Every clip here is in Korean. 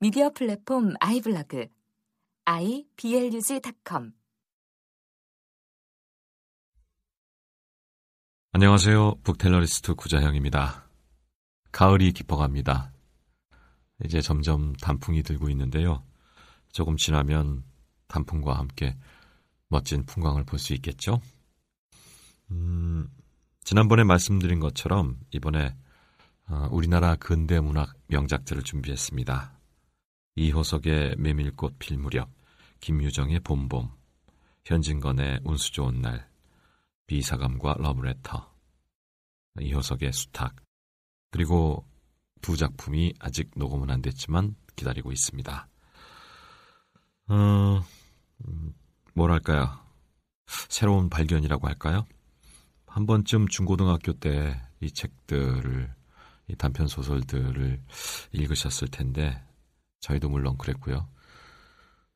미디어 플랫폼 아이블로그 iblog.com 안녕하세요. 북텔러리스트 구자형입니다. 가을이 깊어갑니다. 이제 점점 단풍이 들고 있는데요. 조금 지나면 단풍과 함께 멋진 풍광을 볼 수 있겠죠? 음, 지난번에 말씀드린 것처럼 이번에 어, 우리나라 근대 문학 명작들을 준비했습니다. 이호석의 메밀꽃 필 무렵, 김유정의 봄봄, 현진건의 운수 좋은 날, 비사감과 러브레터, 이호석의 수탉, 그리고 두 작품이 아직 녹음은 안 됐지만 기다리고 있습니다. 어, 음, 뭐랄까요. 새로운 발견이라고 할까요? 한 번쯤 중고등학교 때 이 책들을, 이 단편 소설들을 읽으셨을 텐데, 저희도 물론 그랬고요.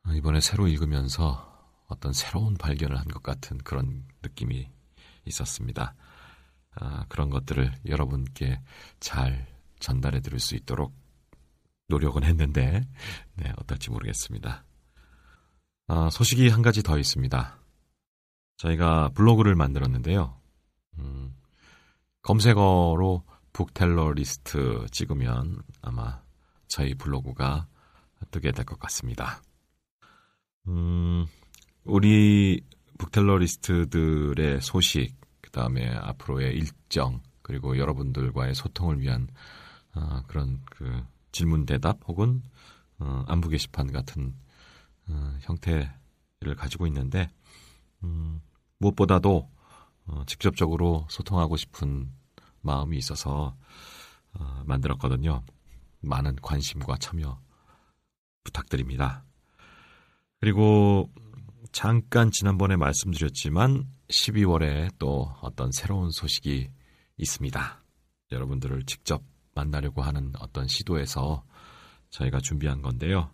어, 이번에 새로 읽으면서 어떤 새로운 발견을 한 것 같은 그런 느낌이 있었습니다. 아, 그런 것들을 여러분께 잘 전달해 드릴 수 있도록 노력은 했는데, 네, 어떨지 모르겠습니다. 아, 소식이 한 가지 더 있습니다. 저희가 블로그를 만들었는데요. 음, 검색어로 북텔러 리스트 찍으면 아마 저희 블로그가 뜨게 될 것 같습니다. 음, 우리 북텔러리스트들의 소식, 그 다음에 앞으로의 일정, 그리고 여러분들과의 소통을 위한 어, 그런 그 질문 대답 혹은 어, 안부 게시판 같은 어, 형태를 가지고 있는데 음, 무엇보다도 어, 직접적으로 소통하고 싶은 마음이 있어서 어, 만들었거든요. 많은 관심과 참여 부탁드립니다. 그리고 잠깐 지난번에 말씀드렸지만 12월에 또 어떤 새로운 소식이 있습니다. 여러분들을 직접 만나려고 하는 어떤 시도에서 저희가 준비한 건데요.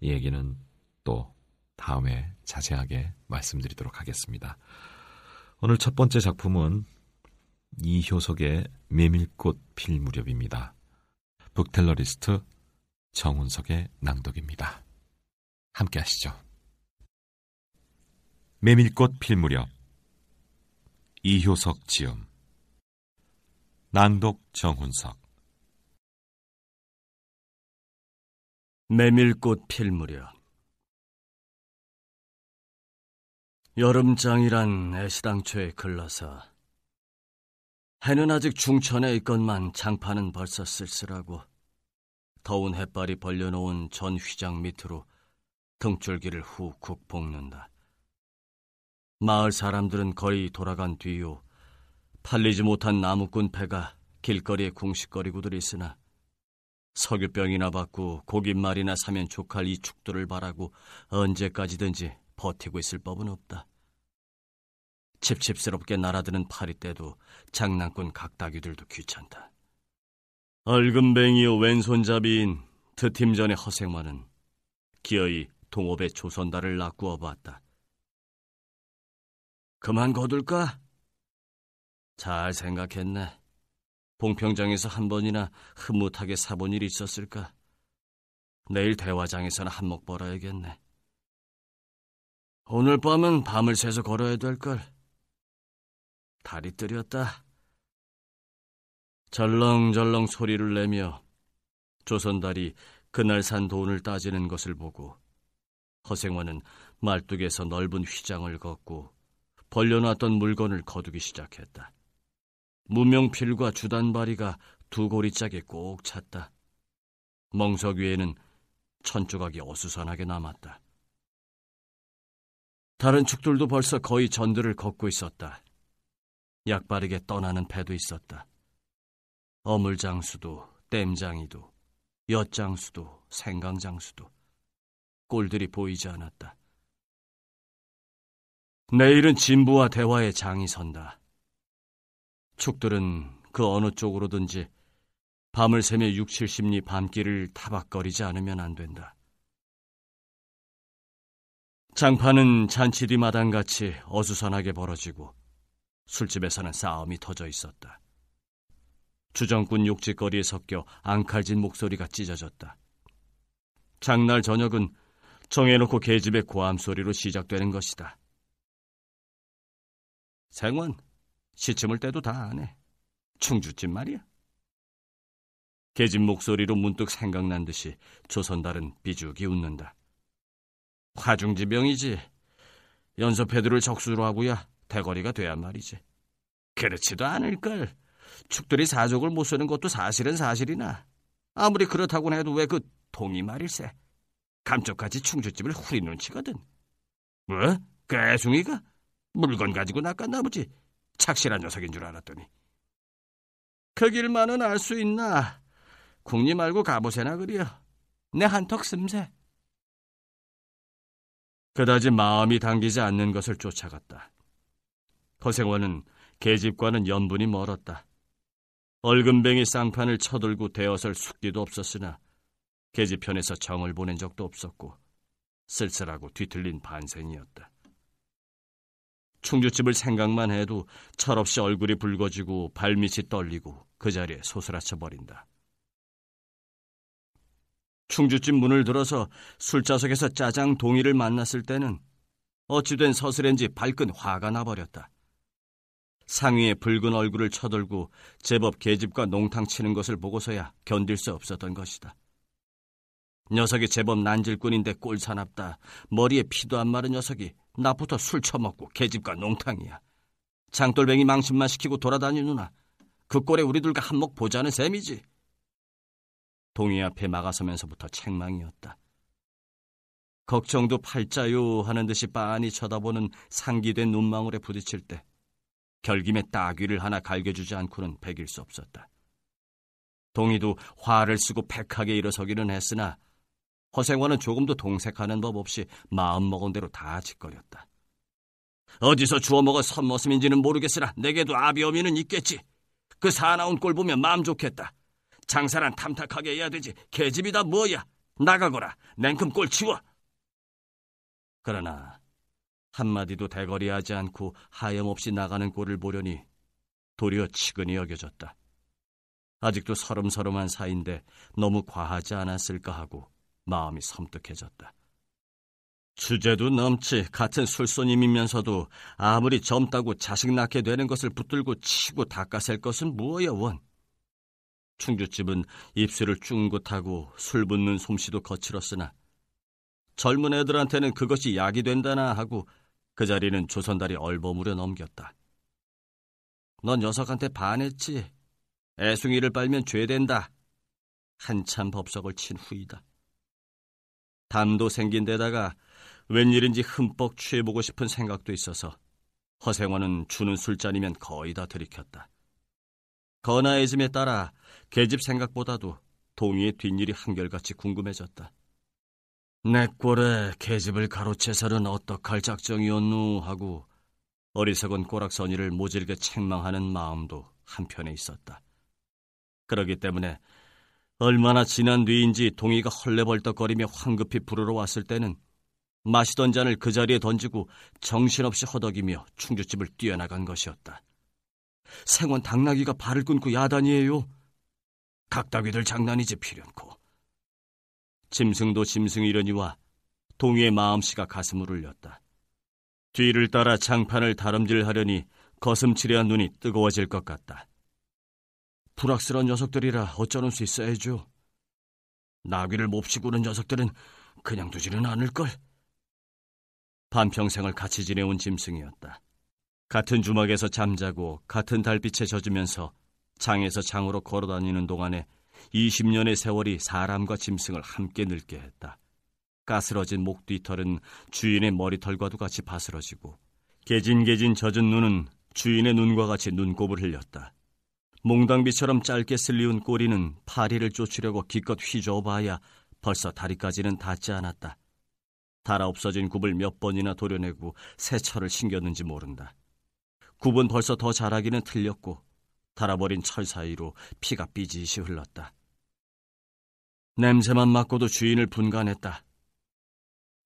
이 얘기는 또 다음에 자세하게 말씀드리도록 하겠습니다. 오늘 첫 번째 작품은 이효석의 메밀꽃 필 무렵입니다. 북텔러리스트 정훈석의 낭독입니다. 함께 하시죠. 메밀꽃 필 무렵 이효석 지음 낭독 정훈석 메밀꽃 필 무렵 여름장이란 애시당초에 글러서 해는 아직 중천에 있건만 장판은 벌써 쓸쓸하고 더운 햇발이 벌려놓은 전 휘장 밑으로 등줄기를 훅훅 볶는다. 마을 사람들은 거의 돌아간 뒤요 팔리지 못한 나무꾼 패가 길거리에 궁식거리고들 있으나 석유병이나 받고 고깃말이나 사면 족할 이 축도를 바라고 언제까지든지 버티고 있을 법은 없다. 칩칩스럽게 날아드는 파리 떼도 장난꾼 각다귀들도 귀찮다. 얼금뱅이요 왼손잡이인 드팀전의 허생만은 기어이 동업의 조선다를 낚구어 봤다. 그만 거둘까? 잘 생각했네. 봉평장에서 한 번이나 흐뭇하게 사본 일이 있었을까? 내일 대화장에서는 한몫 벌어야겠네. 오늘 밤은 밤을 새서 걸어야 될걸. 달이 뜨렸다. 절렁절렁 소리를 내며 조선달이 그날 산 돈을 따지는 것을 보고 허생원은 말뚝에서 넓은 휘장을 걷고 벌려놨던 물건을 거두기 시작했다. 무명필과 주단바리가 두 고리짝에 꼭 찼다. 멍석 위에는 천 조각이 어수선하게 남았다. 다른 축들도 벌써 거의 전들을 걷고 있었다. 약바르게 떠나는 배도 있었다. 어물장수도, 땜장이도, 엿장수도, 생강장수도 꼴들이 보이지 않았다. 내일은 진부와 대화의 장이 선다. 축들은 그 어느 쪽으로든지 밤을 새며 6, 70리 밤길을 타박거리지 않으면 안 된다. 장판은 잔치 뒤마당같이 어수선하게 벌어지고 술집에서는 싸움이 터져 있었다. 주정꾼 욕짓거리에 섞여 앙칼진 목소리가 찢어졌다. 장날 저녁은 정해놓고 계집의 고함 소리로 시작되는 것이다. 생원, 시침을 때도 다 안 해. 충주집 말이야. 계집 목소리로 문득 생각난 듯이 조선달은 비죽이 웃는다. 화중지병이지. 연소패들을 적수로 하고야 대거리가 돼야 말이지. 그렇지도 않을걸. 축들이 사족을 못 쓰는 것도 사실은 사실이나 아무리 그렇다고 해도 왜 그 동이 말일세. 감쪽같이 충주집을 후리는 치거든. 뭐? 그 애숭이가? 물건 가지고 낚았나 보지. 착실한 녀석인 줄 알았더니. 그 길만은 알 수 있나? 국리 말고 가보세나 그려. 내 한턱 씀새. 그다지 마음이 당기지 않는 것을 쫓아갔다. 허생원은 계집과는 연분이 멀었다. 얼금뱅이 쌍판을 쳐들고 대어설 숙기도 없었으나 계집편에서 정을 보낸 적도 없었고 쓸쓸하고 뒤틀린 반생이었다. 충주집을 생각만 해도 철없이 얼굴이 붉어지고 발밑이 떨리고 그 자리에 소스라쳐 버린다. 충주집 문을 들어서 술자석에서 짜장 동이를 만났을 때는 어찌된 서슬인지 발끈 화가 나버렸다. 상위의 붉은 얼굴을 쳐들고 제법 계집과 농탕 치는 것을 보고서야 견딜 수 없었던 것이다. 녀석이 제법 난질꾼인데 꼴사납다. 머리에 피도 안 마른 녀석이 나부터 술 처먹고 계집과 농탕이야. 장돌뱅이 망신만 시키고 돌아다니누나 그 꼴에 우리들과 한몫 보자는 셈이지. 동이 앞에 막아서면서부터 책망이었다. 걱정도 팔자요 하는 듯이 빤히 쳐다보는 상기된 눈망울에 부딪힐 때 결김에 따귀를 하나 갈겨주지 않고는 배길 수 없었다. 동이도 화를 쓰고 팩하게 일어서기는 했으나 허생원은 조금도 동색하는 법 없이 마음먹은 대로 다 짓거렸다. 어디서 주워먹어 선머슴인지는 모르겠으나 내게도 아비어미는 있겠지. 그 사나운 꼴 보면 마음 좋겠다. 장사란 탐탁하게 해야 되지. 계집이다 뭐야. 나가거라. 냉큼 꼴 치워. 그러나 한마디도 대거리하지 않고 하염없이 나가는 꼴을 보려니 도리어 치근히 여겨졌다. 아직도 서름서름한 사이인데 너무 과하지 않았을까 하고 마음이 섬뜩해졌다. 주제도 넘치 같은 술손님이면서도 아무리 젊다고 자식 낳게 되는 것을 붙들고 치고 닦아셀 것은 무엇여 원. 충주집은 입술을 쭝긋하고 술 붓는 솜씨도 거칠었으나 젊은 애들한테는 그것이 약이 된다나 하고 그 자리는 조선달이 얼버무려 넘겼다. 넌 녀석한테 반했지. 애숭이를 빨면 죄된다. 한참 법석을 친 후이다. 담도 생긴 데다가 웬일인지 흠뻑 취해보고 싶은 생각도 있어서 허생원은 주는 술잔이면 거의 다 들이켰다. 거나해짐에 따라 계집 생각보다도 동의의 뒷일이 한결같이 궁금해졌다. 내 꼴에 계집을 가로채서는 어떡할 작정이었누 하고 어리석은 꼬락서니를 모질게 책망하는 마음도 한편에 있었다. 그러기 때문에 얼마나 지난 뒤인지 동이가 헐레벌떡거리며 황급히 부르러 왔을 때는 마시던 잔을 그 자리에 던지고 정신없이 허덕이며 충주집을 뛰어나간 것이었다. 생원 당나귀가 발을 끊고 야단이에요. 각다귀들 장난이지 필연코. 짐승도 짐승이려니와 동이의 마음씨가 가슴을 울렸다. 뒤를 따라 장판을 다름질하려니 거슴치레한 눈이 뜨거워질 것 같다. 불악스러운 녀석들이라 어쩌는 수 있어야죠. 나귀를 몹시 구는 녀석들은 그냥 두지는 않을걸. 반평생을 같이 지내온 짐승이었다. 같은 주막에서 잠자고 같은 달빛에 젖으면서 장에서 장으로 걸어다니는 동안에 20년의 세월이 사람과 짐승을 함께 늙게 했다. 까스러진 목 뒤털은 주인의 머리털과도 같이 바스러지고 개진개진 젖은 눈은 주인의 눈과 같이 눈곱을 흘렸다. 몽당비처럼 짧게 쓸리운 꼬리는 파리를 쫓으려고 기껏 휘저어봐야 벌써 다리까지는 닿지 않았다. 달아 없어진 굽을 몇 번이나 도려내고 새 철을 신겼는지 모른다. 굽은 벌써 더 자라기는 틀렸고 달아버린 철 사이로 피가 삐지시 흘렀다. 냄새만 맡고도 주인을 분간했다.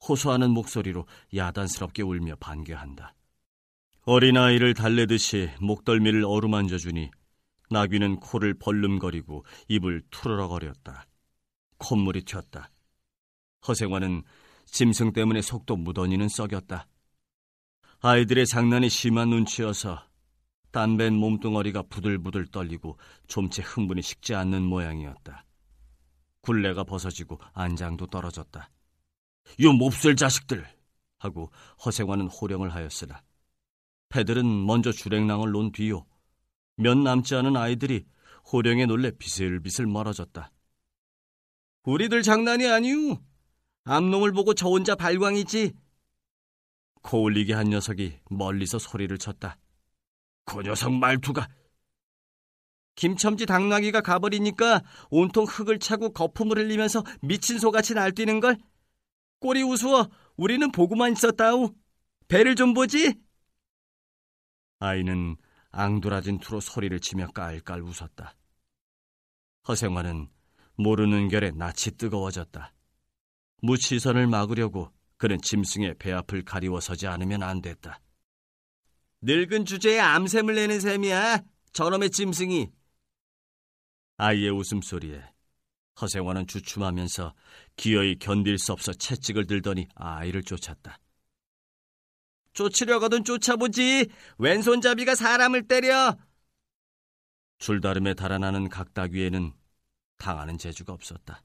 호소하는 목소리로 야단스럽게 울며 반겨한다. 어린아이를 달래듯이 목덜미를 어루만져 주니 나귀는 코를 벌름거리고 입을 투르럭거렸다. 콧물이 튀었다. 허생화는 짐승 때문에 속도 무더니는 썩였다. 아이들의 장난이 심한 눈치여서 딴벤 몸뚱어리가 부들부들 떨리고 좀채 흥분이 식지 않는 모양이었다. 굴레가 벗어지고 안장도 떨어졌다. 요 몹쓸 자식들! 하고 허생화는 호령을 하였으나 패들은 먼저 주랭랑을 놓은 뒤요. 몇 남지 않은 아이들이 호령에 놀래 비슬비슬 멀어졌다. 우리들 장난이 아니우. 암놈을 보고 저 혼자 발광이지. 코올리게 한 녀석이 멀리서 소리를 쳤다. 그 녀석 말투가 김첨지 당나귀가 가버리니까 온통 흙을 차고 거품을 흘리면서 미친 소같이 날뛰는 걸? 꼬리 우스워 우리는 보고만 있었다우. 배를 좀 보지? 아이는 앙돌아진 투로 소리를 치며 깔깔 웃었다. 허생화는 모르는 결에 낯이 뜨거워졌다. 무치선을 막으려고 그는 짐승의 배 앞을 가리워 서지 않으면 안 됐다. 늙은 주제에 암샘을 내는 셈이야. 저놈의 짐승이. 아이의 웃음소리에 허생화는 주춤하면서 기어이 견딜 수 없어 채찍을 들더니 아이를 쫓았다. 쫓으려거든 쫓아보지. 왼손잡이가 사람을 때려. 줄다름에 달아나는 각다귀에는 당하는 재주가 없었다.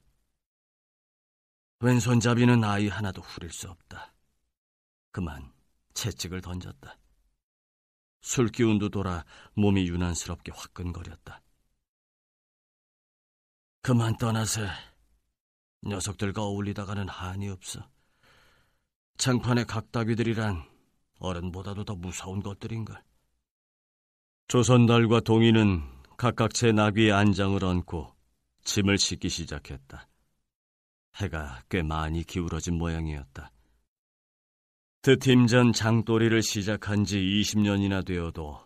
왼손잡이는 아이 하나도 후릴 수 없다. 그만 채찍을 던졌다. 술기운도 돌아 몸이 유난스럽게 화끈거렸다. 그만 떠나세. 녀석들과 어울리다가는 한이 없어. 장판의 각다귀들이란 어른보다도 더 무서운 것들인걸. 조선달과 동이는 각각 제 나귀의 안장을 얹고 짐을 싣기 시작했다. 해가 꽤 많이 기울어진 모양이었다. 드팀전 장도리를 시작한 지 20년이나 되어도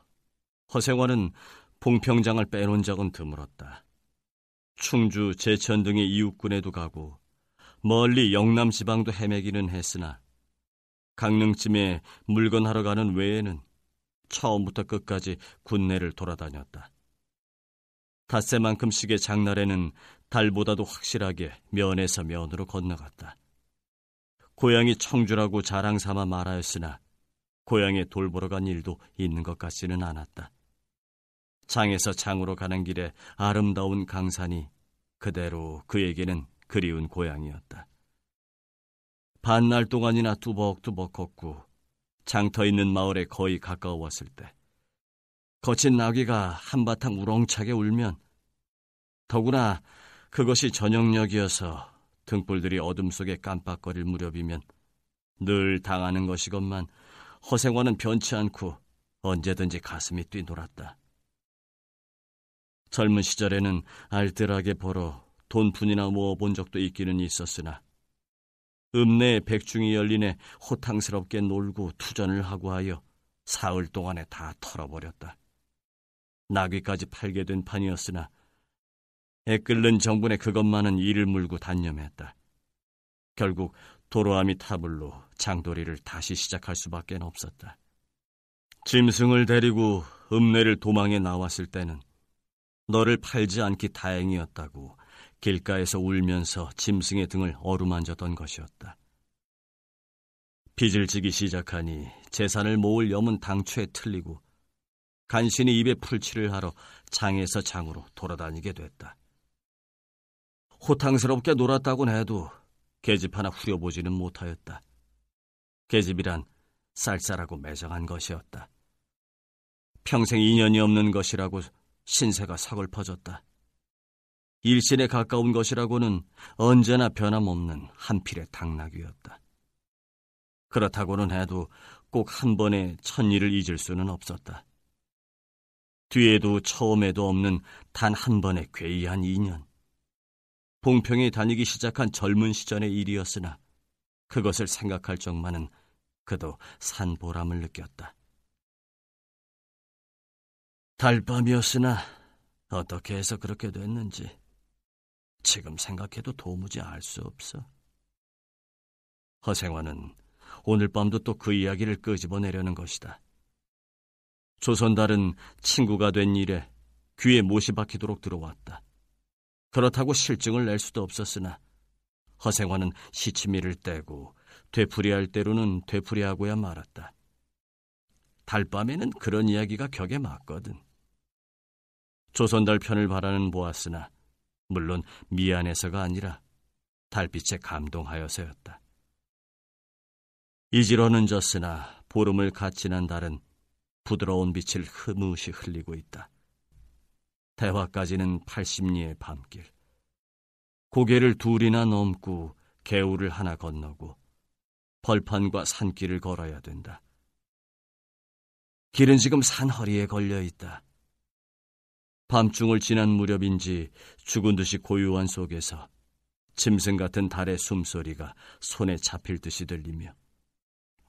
허생원은 봉평장을 빼놓은 적은 드물었다. 충주, 제천 등의 이웃군에도 가고 멀리 영남 지방도 헤매기는 했으나 강릉쯤에 물건 하러 가는 외에는 처음부터 끝까지 군내를 돌아다녔다. 닷새만큼씩의 장날에는 달보다도 확실하게 면에서 면으로 건너갔다. 고향이 청주라고 자랑 삼아 말하였으나 고향에 돌보러 간 일도 있는 것 같지는 않았다. 장에서 장으로 가는 길에 아름다운 강산이 그대로 그에게는 그리운 고향이었다. 반날 동안이나 뚜벅뚜벅 걷고 장터 있는 마을에 거의 가까웠을 때 거친 나귀가 한바탕 우렁차게 울면 더구나 그것이 저녁녘이어서 등불들이 어둠 속에 깜빡거릴 무렵이면 늘 당하는 것이건만 허생화는 변치 않고 언제든지 가슴이 뛰놀았다. 젊은 시절에는 알뜰하게 벌어 돈푼이나 모아본 적도 있기는 있었으나 읍내에 백중이 열리네 호탕스럽게 놀고 투전을 하고 하여 사흘 동안에 다 털어버렸다. 나귀까지 팔게 된 판이었으나 애끓는 정분에 그것만은 이를 물고 단념했다. 결국 도로아미 타블로 장도리를 다시 시작할 수밖에 없었다. 짐승을 데리고 읍내를 도망해 나왔을 때는 너를 팔지 않기 다행이었다고 길가에서 울면서 짐승의 등을 어루만졌던 것이었다. 빚을 지기 시작하니 재산을 모을 염은 당초에 틀리고 간신히 입에 풀칠을 하러 장에서 장으로 돌아다니게 됐다. 호탕스럽게 놀았다곤 해도 계집 하나 후려보지는 못하였다. 계집이란 쌀쌀하고 매정한 것이었다. 평생 인연이 없는 것이라고 신세가 서글퍼졌다. 일신에 가까운 것이라고는 언제나 변함없는 한필의 당나귀였다. 그렇다고는 해도 꼭 한 번에 천일을 잊을 수는 없었다. 뒤에도 처음에도 없는 단 한 번의 괴이한 인연. 봉평이 다니기 시작한 젊은 시절의 일이었으나 그것을 생각할 적만은 그도 산보람을 느꼈다. 달밤이었으나 어떻게 해서 그렇게 됐는지 지금 생각해도 도무지 알 수 없어. 허생화는 오늘 밤도 또 그 이야기를 끄집어내려는 것이다. 조선달은 친구가 된 일에 귀에 못이 박히도록 들어왔다. 그렇다고 실증을 낼 수도 없었으나 허생화는 시치미를 떼고 되풀이할 때로는 되풀이하고야 말았다. 달밤에는 그런 이야기가 격에 맞거든. 조선달 편을 바라는 보았으나 물론 미안해서가 아니라 달빛에 감동하여서였다. 이지러는 졌으나 보름을 갓 지난 달은 부드러운 빛을 흐뭇이 흘리고 있다. 대화까지는 80리의 밤길. 고개를 둘이나 넘고 개울을 하나 건너고 벌판과 산길을 걸어야 된다. 길은 지금 산 허리에 걸려 있다. 밤중을 지난 무렵인지 죽은 듯이 고요한 속에서 짐승 같은 달의 숨소리가 손에 잡힐 듯이 들리며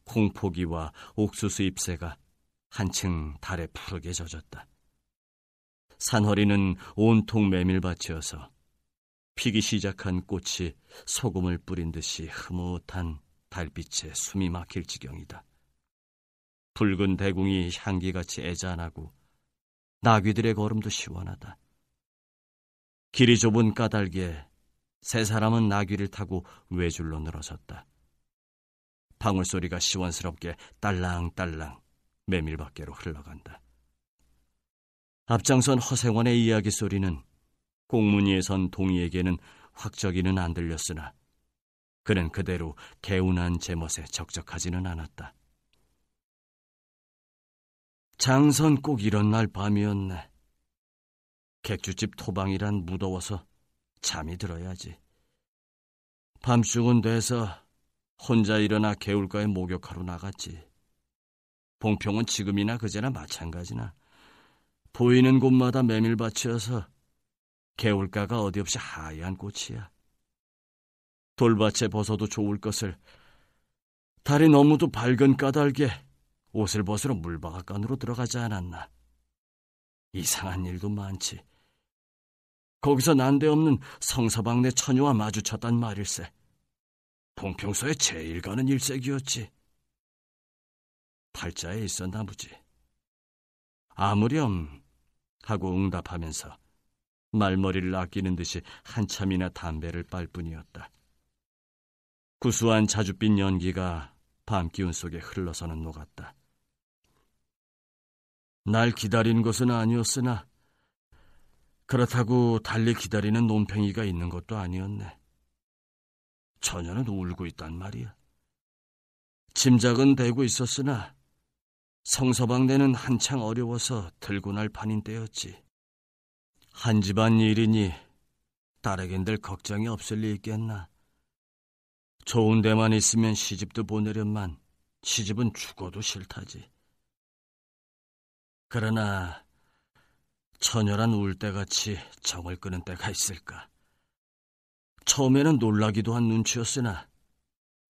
콩포기와 옥수수 잎새가 한층 달에 푸르게 젖었다. 산허리는 온통 메밀밭이어서 피기 시작한 꽃이 소금을 뿌린 듯이 흐뭇한 달빛에 숨이 막힐 지경이다. 붉은 대궁이 향기같이 애잔하고 나귀들의 걸음도 시원하다. 길이 좁은 까닭에 세 사람은 나귀를 타고 외줄로 늘어섰다. 방울 소리가 시원스럽게 딸랑딸랑 메밀 밖으로 흘러간다. 앞장선 허생원의 이야기 소리는 공문위에 선 동이에게는 확적이는 안 들렸으나 그는 그대로 개운한 제멋에 적적하지는 않았다. 장선 꼭 이런 날 밤이었네. 객주집 토방이란 무더워서 잠이 들어야지. 밤중은 돼서 혼자 일어나 개울가에 목욕하러 나갔지. 봉평은 지금이나 그제나 마찬가지나 보이는 곳마다 메밀밭이어서 개울가가 어디 없이 하얀 꽃이야. 돌밭에 벗어도 좋을 것을 달이 너무도 밝은 까닭에 옷을 벗으러 물바가간으로 들어가지 않았나. 이상한 일도 많지. 거기서 난데없는 성서방네 처녀와 마주쳤단 말일세. 봉평소에 제일 가는 일색이었지. 팔자에 있었나 보지. 아무렴 하고 응답하면서 말머리를 아끼는 듯이 한참이나 담배를 빨 뿐이었다. 구수한 자줏빛 연기가 밤 기운 속에 흘러서는 녹았다. 날 기다린 것은 아니었으나 그렇다고 달리 기다리는 논팽이가 있는 것도 아니었네. 처녀는 울고 있단 말이야. 짐작은 되고 있었으나 성서방네는 한창 어려워서 들고 날 판인 때였지. 한 집안 일이니 딸에겐들 걱정이 없을 리 있겠나. 좋은 데만 있으면 시집도 보내련만 시집은 죽어도 싫다지. 그러나 처녀란 울 때같이 정을 끄는 때가 있을까? 처음에는 놀라기도 한 눈치였으나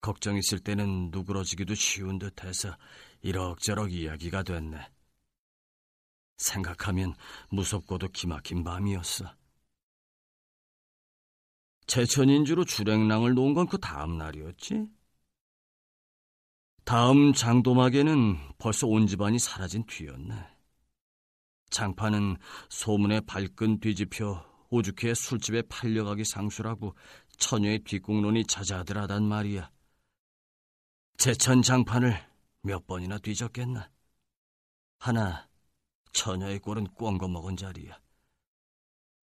걱정 있을 때는 누그러지기도 쉬운 듯해서 이럭저럭 이야기가 됐네. 생각하면 무섭고도 기막힌 밤이었어. 제천인주로 주랭랑을 놓은 건 그 다음 날이었지? 다음 장도막에는 벌써 온 집안이 사라진 뒤였네. 장판은 소문에 발끈 뒤집혀 오죽해 술집에 팔려가기 상수라고 처녀의 뒷공론이 자자들하단 말이야. 제천 장판을 몇 번이나 뒤졌겠나. 하나 처녀의 꼴은 꽝거 먹은 자리야.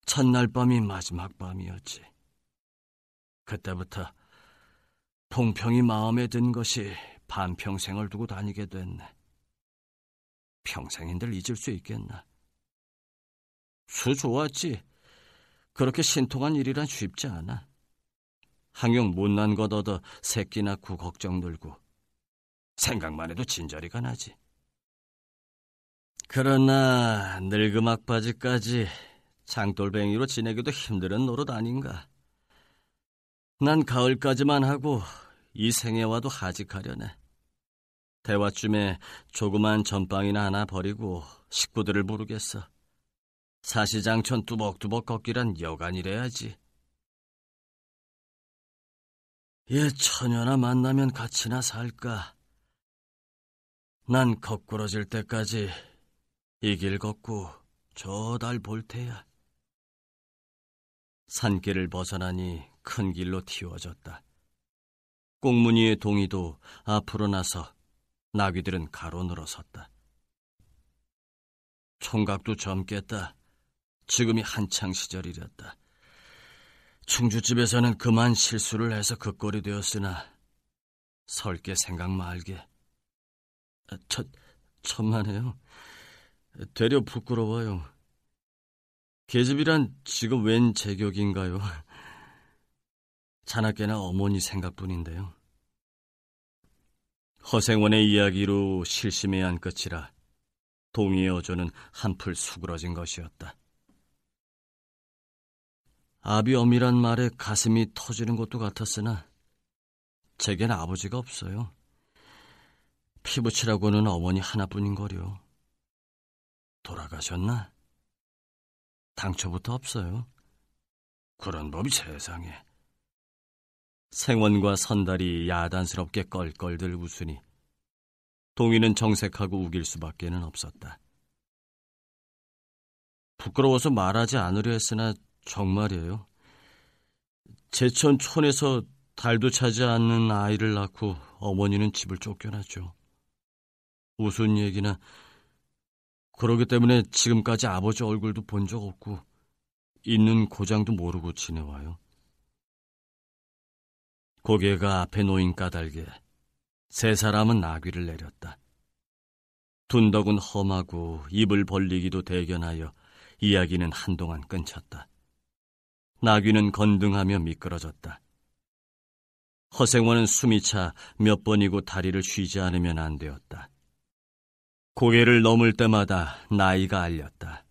첫날 밤이 마지막 밤이었지. 그때부터 봉평이 마음에 든 것이 반평생을 두고 다니게 됐네. 평생인들 잊을 수 있겠나. 수 좋았지. 그렇게 신통한 일이란 쉽지 않아. 항영 못난 것 얻어 새끼 낳고 걱정 들고 생각만 해도 진저리가 나지. 그러나 늙음 악바지까지 장돌뱅이로 지내기도 힘든 노릇 아닌가. 난 가을까지만 하고 이 생애와도 하직하려네. 대화쯤에 조그만 전빵이나 하나 버리고 식구들을 부르겠어. 사시장천 뚜벅뚜벅 걷기란 여간이래야지. 얘 처녀나 만나면 같이나 살까? 난 거꾸러질 때까지 이 길 걷고 저 달 볼 테야. 산길을 벗어나니 큰 길로 튀어졌다. 꽁무니의 동이도 앞으로 나서 나귀들은 가로 늘어 섰다. 총각도 젊겠다. 지금이 한창 시절이렸다. 충주집에서는 그만 실수를 해서 그 꼴이 되었으나 설게 생각 말게. 저, 천만에요. 되려 부끄러워요. 계집이란 지금 웬 제격인가요? 자나깨나 어머니 생각뿐인데요. 허생원의 이야기로 실심해야 한 끝이라 동의의 어조는 한풀 수그러진 것이었다. 아비 엄이란 말에 가슴이 터지는 것도 같았으나 제겐 아버지가 없어요. 피부치라고는 어머니 하나뿐인 거려. 돌아가셨나? 당초부터 없어요. 그런 법이 세상에. 생원과 선달이 야단스럽게 껄껄들 웃으니 동이는 정색하고 우길 수밖에는 없었다. 부끄러워서 말하지 않으려 했으나 정말이에요. 제천 촌에서 달도 차지 않는 아이를 낳고 어머니는 집을 쫓겨났죠. 우스운 얘기나 그러기 때문에 지금까지 아버지 얼굴도 본 적 없고 있는 고장도 모르고 지내와요. 고개가 앞에 놓인 까닭에 세 사람은 나귀를 내렸다. 둔덕은 험하고 입을 벌리기도 대견하여 이야기는 한동안 끊쳤다. 나귀는 건등하며 미끄러졌다. 허생원은 숨이 차 몇 번이고 다리를 쉬지 않으면 안 되었다. 고개를 넘을 때마다 나이가 알렸다.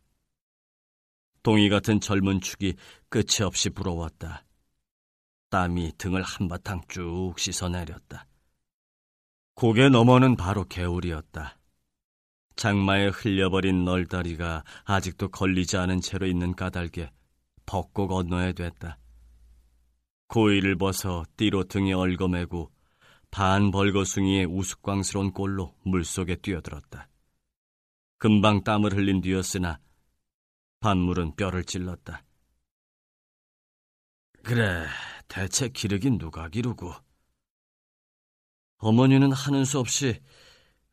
동이 같은 젊은 축이 끝이 없이 부러웠다. 땀이 등을 한바탕 쭉 씻어내렸다. 고개 너머는 바로 개울이었다. 장마에 흘려버린 널다리가 아직도 걸리지 않은 채로 있는 까닭에 벗고 건너야 됐다. 고이를 벗어 띠로 등에 얽어매고 반 벌거숭이의 우스꽝스러운 꼴로 물속에 뛰어들었다. 금방 땀을 흘린 뒤였으나 반물은 뼈를 찔렀다. 그래, 대체 기르긴 누가 기르고. 어머니는 하는 수 없이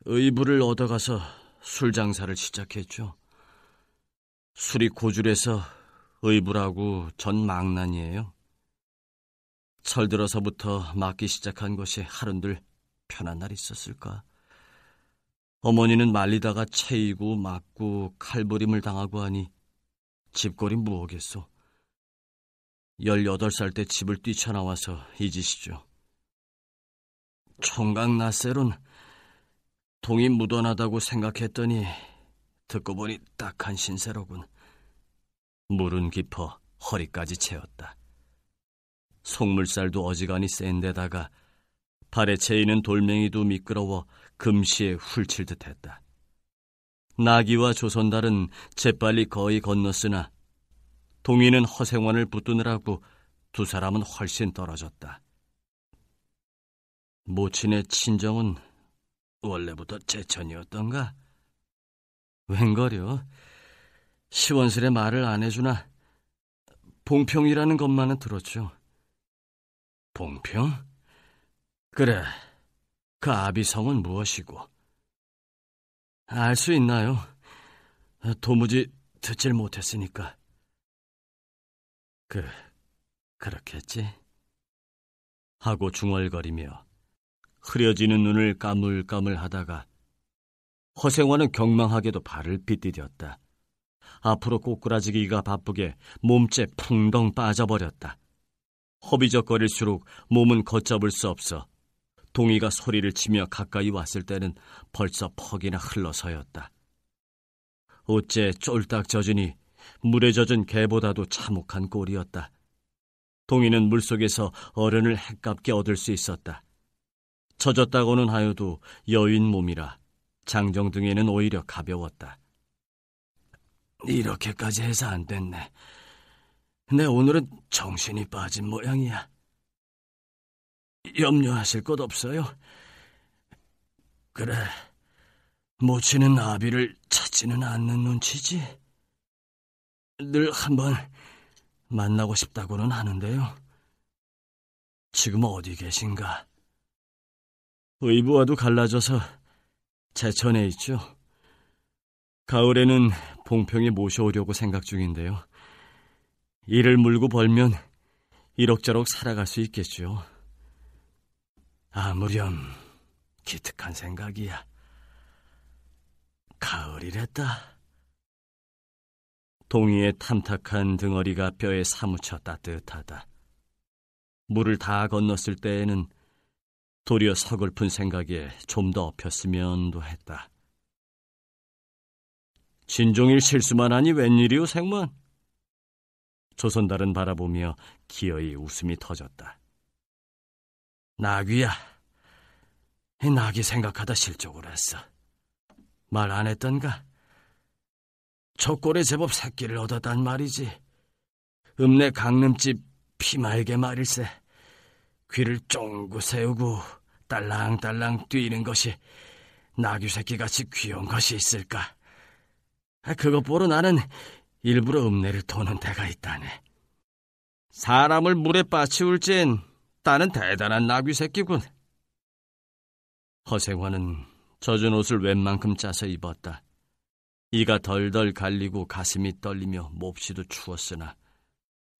의부를 얻어가서 술 장사를 시작했죠. 술이 고줄해서 의부라고 전 망난이에요. 철 들어서부터 맞기 시작한 것이 하룬들 편한 날 있었을까? 어머니는 말리다가 채이고 맞고 칼부림을 당하고 하니 집골이 무엇겠소. 18살 때 집을 뛰쳐나와서 잊으시죠. 총각 나셀은 동이 묻어나다고 생각했더니 듣고 보니 딱한 신세로군. 물은 깊어 허리까지 채웠다. 속물살도 어지간히 센 데다가 발에 채이는 돌멩이도 미끄러워 금시에 훌칠 듯 했다. 나기와 조선달은 재빨리 거의 건넜으나 동이는 허생원을 붙드느라고 두 사람은 훨씬 떨어졌다. 모친의 친정은 원래부터 제천이었던가? 웬거려? 시원스레 말을 안 해주나? 봉평이라는 것만은 들었죠. 봉평? 그래, 그 아비성은 무엇이고? 알 수 있나요? 도무지 듣질 못했으니까. 그, 그렇겠지? 하고 중얼거리며 흐려지는 눈을 까물까물 하다가 허생원은 경망하게도 발을 빗디뎠다. 앞으로 꼬꾸라지기가 바쁘게 몸째 풍덩 빠져버렸다. 허비적거릴수록 몸은 걷잡을 수 없어 동이가 소리를 치며 가까이 왔을 때는 벌써 퍽이나 흘러서였다. 어째 쫄딱 젖으니 물에 젖은 개보다도 참혹한 꼴이었다. 동이는 물속에서 어른을 핵깝게 얻을 수 있었다. 젖었다고는 하여도 여인 몸이라 장정 등에는 오히려 가벼웠다. 이렇게까지 해서 안 됐네. 내 오늘은 정신이 빠진 모양이야. 염려하실 것 없어요. 그래, 모치는 아비를 찾지는 않는 눈치지. 늘 한번 만나고 싶다고는 하는데요. 지금 어디 계신가? 의부와도 갈라져서 제천에 있죠. 가을에는 봉평에 모셔오려고 생각 중인데요. 이를 물고 벌면 이럭저럭 살아갈 수 있겠죠. 아무렴 기특한 생각이야. 가을이랬다. 동이의 탐탁한 등어리가 뼈에 사무쳐 따뜻하다. 물을 다 건넜을 때에는 도리어 서글픈 생각에 좀 더 엎였으면도 했다. 진종일 실수만 하니 웬일이오 생문? 조선달은 바라보며 기어이 웃음이 터졌다. 나귀야. 나귀 생각하다 실족을 했어. 말 안 했던가? 첫 골에 제법 새끼를 얻었단 말이지. 읍내 강림집 피마에게 말일세. 귀를 쫑긋 세우고 딸랑딸랑 뛰는 것이 나귀 새끼같이 귀여운 것이 있을까? 아, 그것 보러 나는 일부러 읍내를 도는 데가 있다네. 사람을 물에 빠치울 진 따는 대단한 나귀 새끼군. 허생화는 젖은 옷을 웬만큼 짜서 입었다. 이가 덜덜 갈리고 가슴이 떨리며 몹시도 추웠으나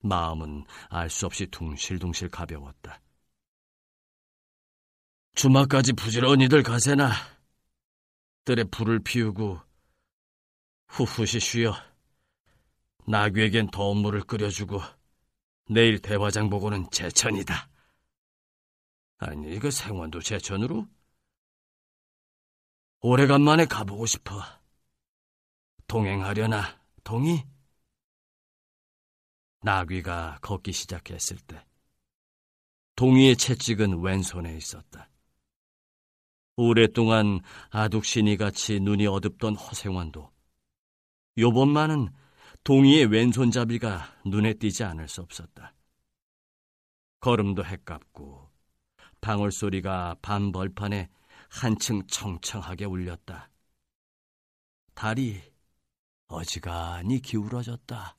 마음은 알 수 없이 둥실둥실 가벼웠다. 주막까지 부지런히들 가세나. 뜰에 불을 피우고 후후시 쉬어 나귀에겐 더운 물을 끓여주고 내일 대화장 보고는 제천이다. 아니, 이거 생원도 제천으로? 오래간만에 가보고 싶어. 동행하려나, 동이? 나귀가 걷기 시작했을 때, 동이의 채찍은 왼손에 있었다. 오랫동안 아둑신이 같이 눈이 어둡던 허생환도 요번만은 동이의 왼손잡이가 눈에 띄지 않을 수 없었다. 걸음도 헷깝고 방울 소리가 밤 벌판에 한층 청청하게 울렸다. 달이 어지간히 기울어졌다.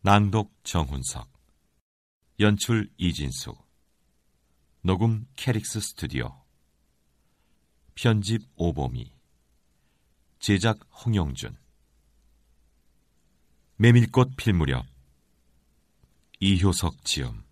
낭독 정훈석 연출 이진수 녹음 캐릭스 스튜디오 편집 오보미. 제작 홍영준. 메밀꽃 필 무렵. 이효석 지음